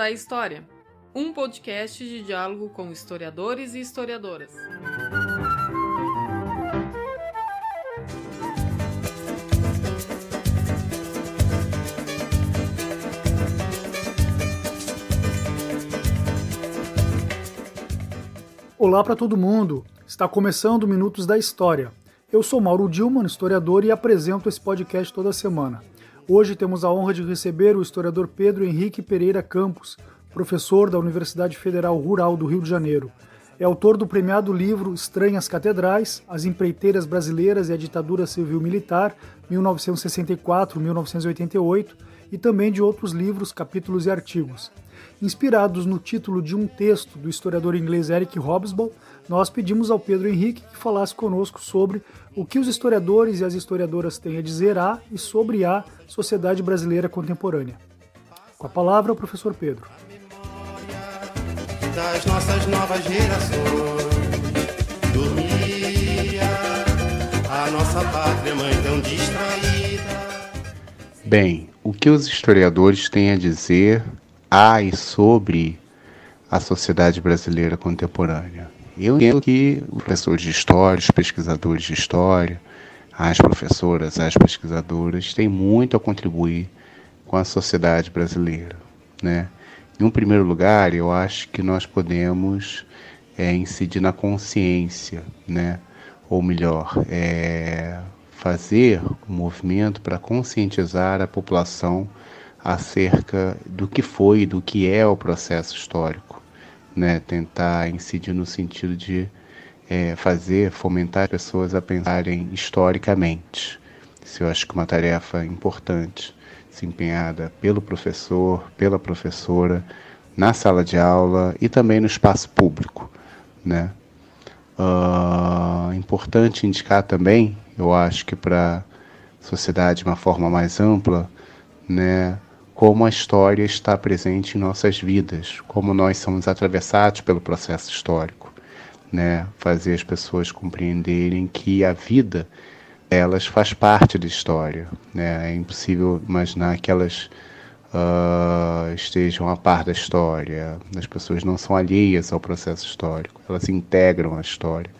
da História, um podcast de diálogo com historiadores e historiadoras. Olá para todo mundo! Está começando Minutos da História. Eu sou Mauro Dilman, historiador, e apresento esse podcast toda semana. Hoje temos a honra de receber o historiador Pedro Henrique Pereira Campos, professor da Universidade Federal Rural do Rio de Janeiro. É autor do premiado livro Estranhas Catedrais, As Empreiteiras Brasileiras e a Ditadura Civil-Militar, 1964-1988, e também de outros livros, capítulos e artigos. Inspirados no título de um texto do historiador inglês Eric Hobsbawm, nós pedimos ao Pedro Henrique que falasse conosco sobre o que os historiadores e as historiadoras têm a dizer a e sobre a sociedade brasileira contemporânea. Com a palavra, o professor Pedro. Das nossas novas gerações dormia a nossa pátria mãe tão distraída. Bem, o que os historiadores têm a dizer a e sobre a sociedade brasileira contemporânea. Eu entendo que os professores de história, os pesquisadores de história, as professoras, as pesquisadoras têm muito a contribuir com a sociedade brasileira, né? Em um primeiro lugar, eu acho que nós podemos é, incidir na consciência, né? Ou melhor, é, fazer um movimento para conscientizar a população acerca do que foi, do que é o processo histórico, né? Tentar incidir no sentido de é, fazer, fomentar as pessoas a pensarem historicamente. Isso eu acho que é uma tarefa importante, desempenhada pelo professor, pela professora, na sala de aula e também no espaço público, né? Uh, importante indicar também, eu acho que para a sociedade de uma forma mais ampla, né, como a história está presente em nossas vidas, como nós somos atravessados pelo processo histórico, né? Fazer as pessoas compreenderem que a vida elas faz parte da história, né? É impossível imaginar que elas uh, estejam a par da história. As pessoas não são alheias ao processo histórico, elas integram a história.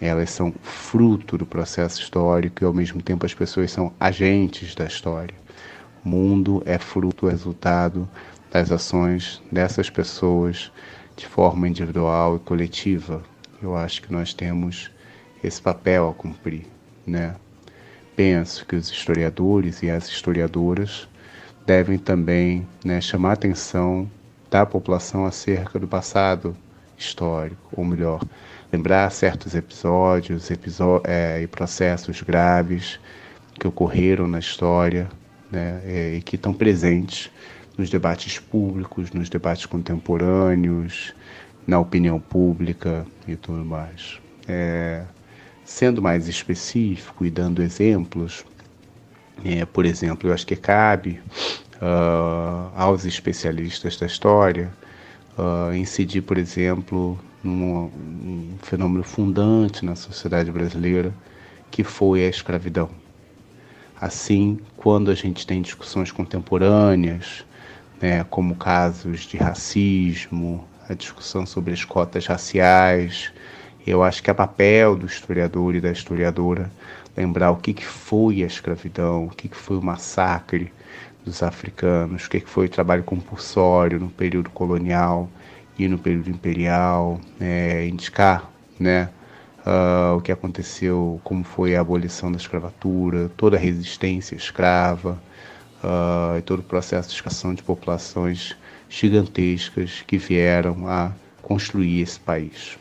Elas são fruto do processo histórico e ao mesmo tempo as pessoas são agentes da história mundo é fruto, resultado das ações dessas pessoas de forma individual e coletiva. Eu acho que nós temos esse papel a cumprir, né? Penso que os historiadores e as historiadoras devem também né, chamar a atenção da população acerca do passado histórico, ou melhor, lembrar certos episódios é, e processos graves que ocorreram na história né, é, e que estão presentes nos debates públicos, nos debates contemporâneos, na opinião pública e tudo mais. É, sendo mais específico e dando exemplos, é, por exemplo, eu acho que cabe uh, aos especialistas da história uh, incidir, por exemplo, num um fenômeno fundante na sociedade brasileira que foi a escravidão. Assim, quando a gente tem discussões contemporâneas, né, como casos de racismo, a discussão sobre as cotas raciais, eu acho que é papel do historiador e da historiadora lembrar o que, que foi a escravidão, o que, que foi o massacre dos africanos, o que, que foi o trabalho compulsório no período colonial e no período imperial, né, indicar né, uh, o que aconteceu, como foi a abolição da escravatura, toda a resistência escrava uh, e todo o processo de escassão de populações gigantescas que vieram a construir esse país.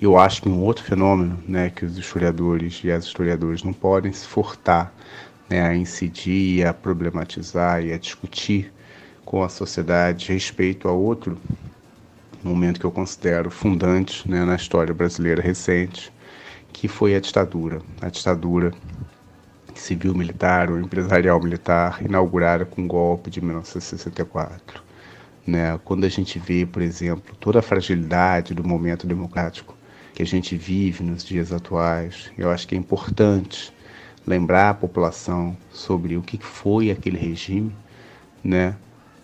Eu acho que um outro fenômeno né, que os historiadores e as historiadoras não podem se furtar né, a incidir, a problematizar e a discutir com a sociedade respeito a outro momento que eu considero fundante né, na história brasileira recente, que foi a ditadura. A ditadura civil-militar ou empresarial-militar inaugurada com o golpe de 1964. Né? Quando a gente vê, por exemplo, toda a fragilidade do momento democrático que a gente vive nos dias atuais, eu acho que é importante lembrar a população sobre o que foi aquele regime, né?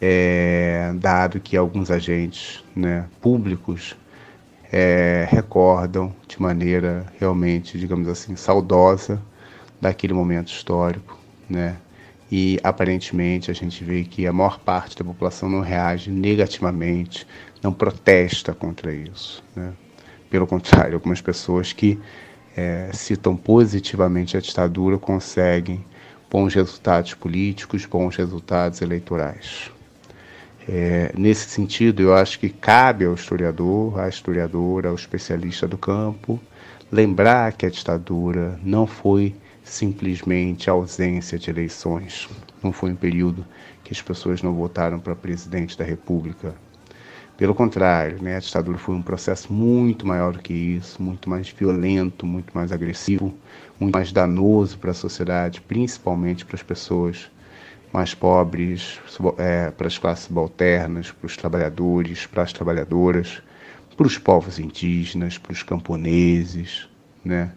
É, dado que alguns agentes né, públicos é, recordam de maneira realmente, digamos assim, saudosa daquele momento histórico, né? E aparentemente a gente vê que a maior parte da população não reage negativamente, não protesta contra isso, né? Pelo contrário, algumas pessoas que é, citam positivamente a ditadura conseguem bons resultados políticos, bons resultados eleitorais. É, nesse sentido, eu acho que cabe ao historiador, à historiadora, ao especialista do campo, lembrar que a ditadura não foi simplesmente a ausência de eleições, não foi um período que as pessoas não votaram para presidente da República. Pelo contrário, né, a ditadura foi um processo muito maior do que isso, muito mais violento, muito mais agressivo, muito mais danoso para a sociedade, principalmente para as pessoas mais pobres, é, para as classes subalternas, para os trabalhadores, para as trabalhadoras, para os povos indígenas, para os camponeses, né?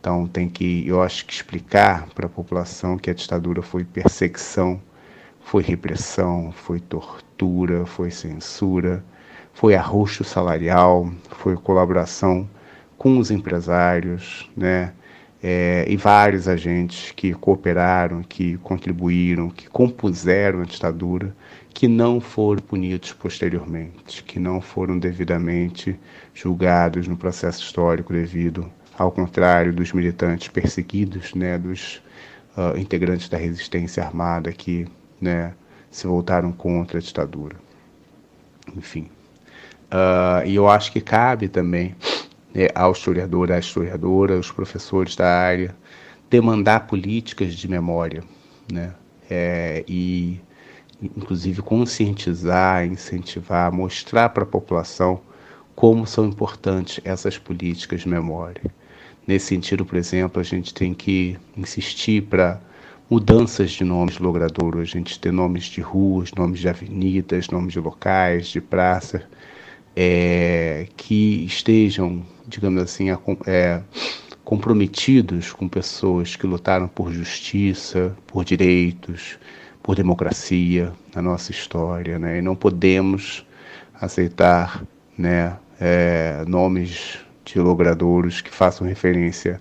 Então tem que, eu acho que explicar para a população que a ditadura foi perseguição, foi repressão, foi tortura, foi censura, foi arroxo salarial, foi colaboração com os empresários, né? É, e vários agentes que cooperaram, que contribuíram, que compuseram a ditadura, que não foram punidos posteriormente, que não foram devidamente julgados no processo histórico devido ao contrário dos militantes perseguidos, né, dos uh, integrantes da resistência armada que né, se voltaram contra a ditadura. Enfim. Uh, e eu acho que cabe também é, ao historiador, à historiadora, aos professores da área, demandar políticas de memória, né? É, e inclusive conscientizar, incentivar, mostrar para a população como são importantes essas políticas de memória. Nesse sentido, por exemplo, a gente tem que insistir para mudanças de nomes logradouros, a gente ter nomes de ruas, nomes de avenidas, nomes de locais, de praças, é, que estejam, digamos assim, é, comprometidos com pessoas que lutaram por justiça, por direitos, por democracia na nossa história, né? E não podemos aceitar, né, é, nomes de logradouros que façam referência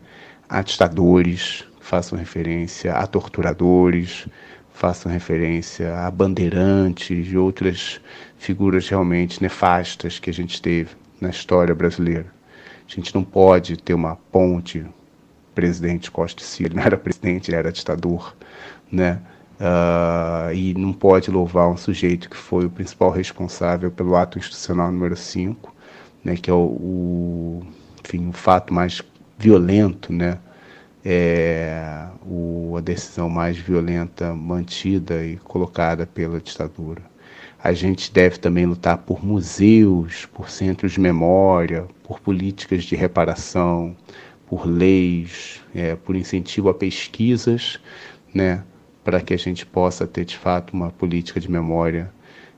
a ditadores, façam referência a torturadores, façam referência a bandeirantes e outras figuras realmente nefastas que a gente teve na história brasileira. A gente não pode ter uma ponte presidente Costa e Silva, ele não era presidente, ele era ditador, né? Uh, e não pode louvar um sujeito que foi o principal responsável pelo ato institucional número 5, né, que é o, o, enfim, o fato mais violento, né, é o, a decisão mais violenta mantida e colocada pela ditadura. A gente deve também lutar por museus, por centros de memória, por políticas de reparação, por leis, é, por incentivo a pesquisas, né, para que a gente possa ter de fato uma política de memória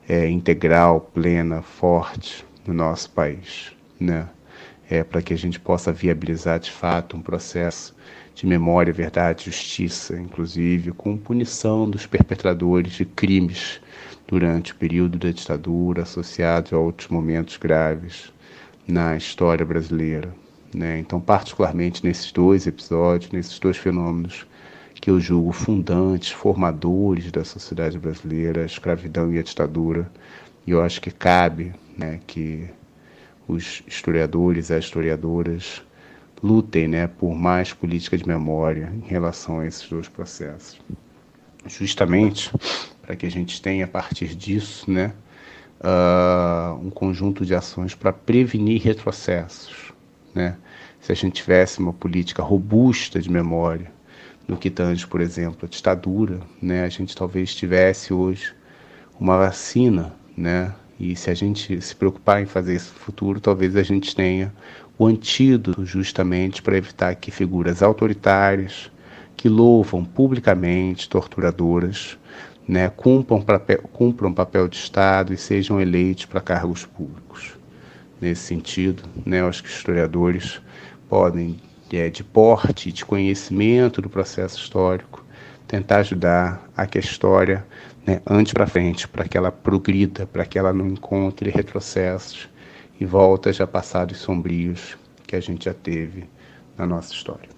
é, integral, plena, forte no nosso país, né, é, para que a gente possa viabilizar de fato um processo de memória, verdade, justiça, inclusive com punição dos perpetradores de crimes durante o período da ditadura, associados a outros momentos graves na história brasileira. Né? Então, particularmente nesses dois episódios, nesses dois fenômenos que eu julgo fundantes, formadores da sociedade brasileira, a escravidão e a ditadura, e eu acho que cabe né, que os historiadores e as historiadoras lutem né, por mais política de memória em relação a esses dois processos. Justamente para que a gente tenha, a partir disso, né, uh, um conjunto de ações para prevenir retrocessos. Né? Se a gente tivesse uma política robusta de memória, no que tange, por exemplo, a ditadura, né, a gente talvez tivesse hoje uma vacina, né, e se a gente se preocupar em fazer isso no futuro, talvez a gente tenha o antídoto justamente para evitar que figuras autoritárias, que louvam publicamente torturadoras, né, cumpram, papel, cumpram papel de Estado e sejam eleitos para cargos públicos. Nesse sentido, né, acho que historiadores podem, é, de porte, de conhecimento do processo histórico, tentar ajudar a que a história né, ande para frente, para que ela progrida, para que ela não encontre retrocessos e voltas a passados sombrios que a gente já teve na nossa história.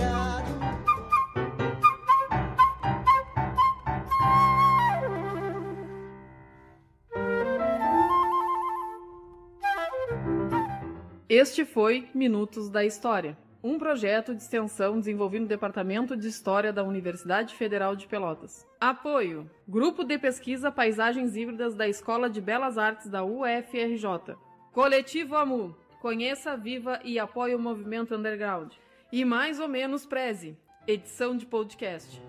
Este foi Minutos da História, um projeto de extensão desenvolvido no Departamento de História da Universidade Federal de Pelotas. Apoio: Grupo de Pesquisa Paisagens Híbridas da Escola de Belas Artes da UFRJ. Coletivo AMU. Conheça, viva e apoie o movimento underground. E mais ou menos preze. Edição de podcast.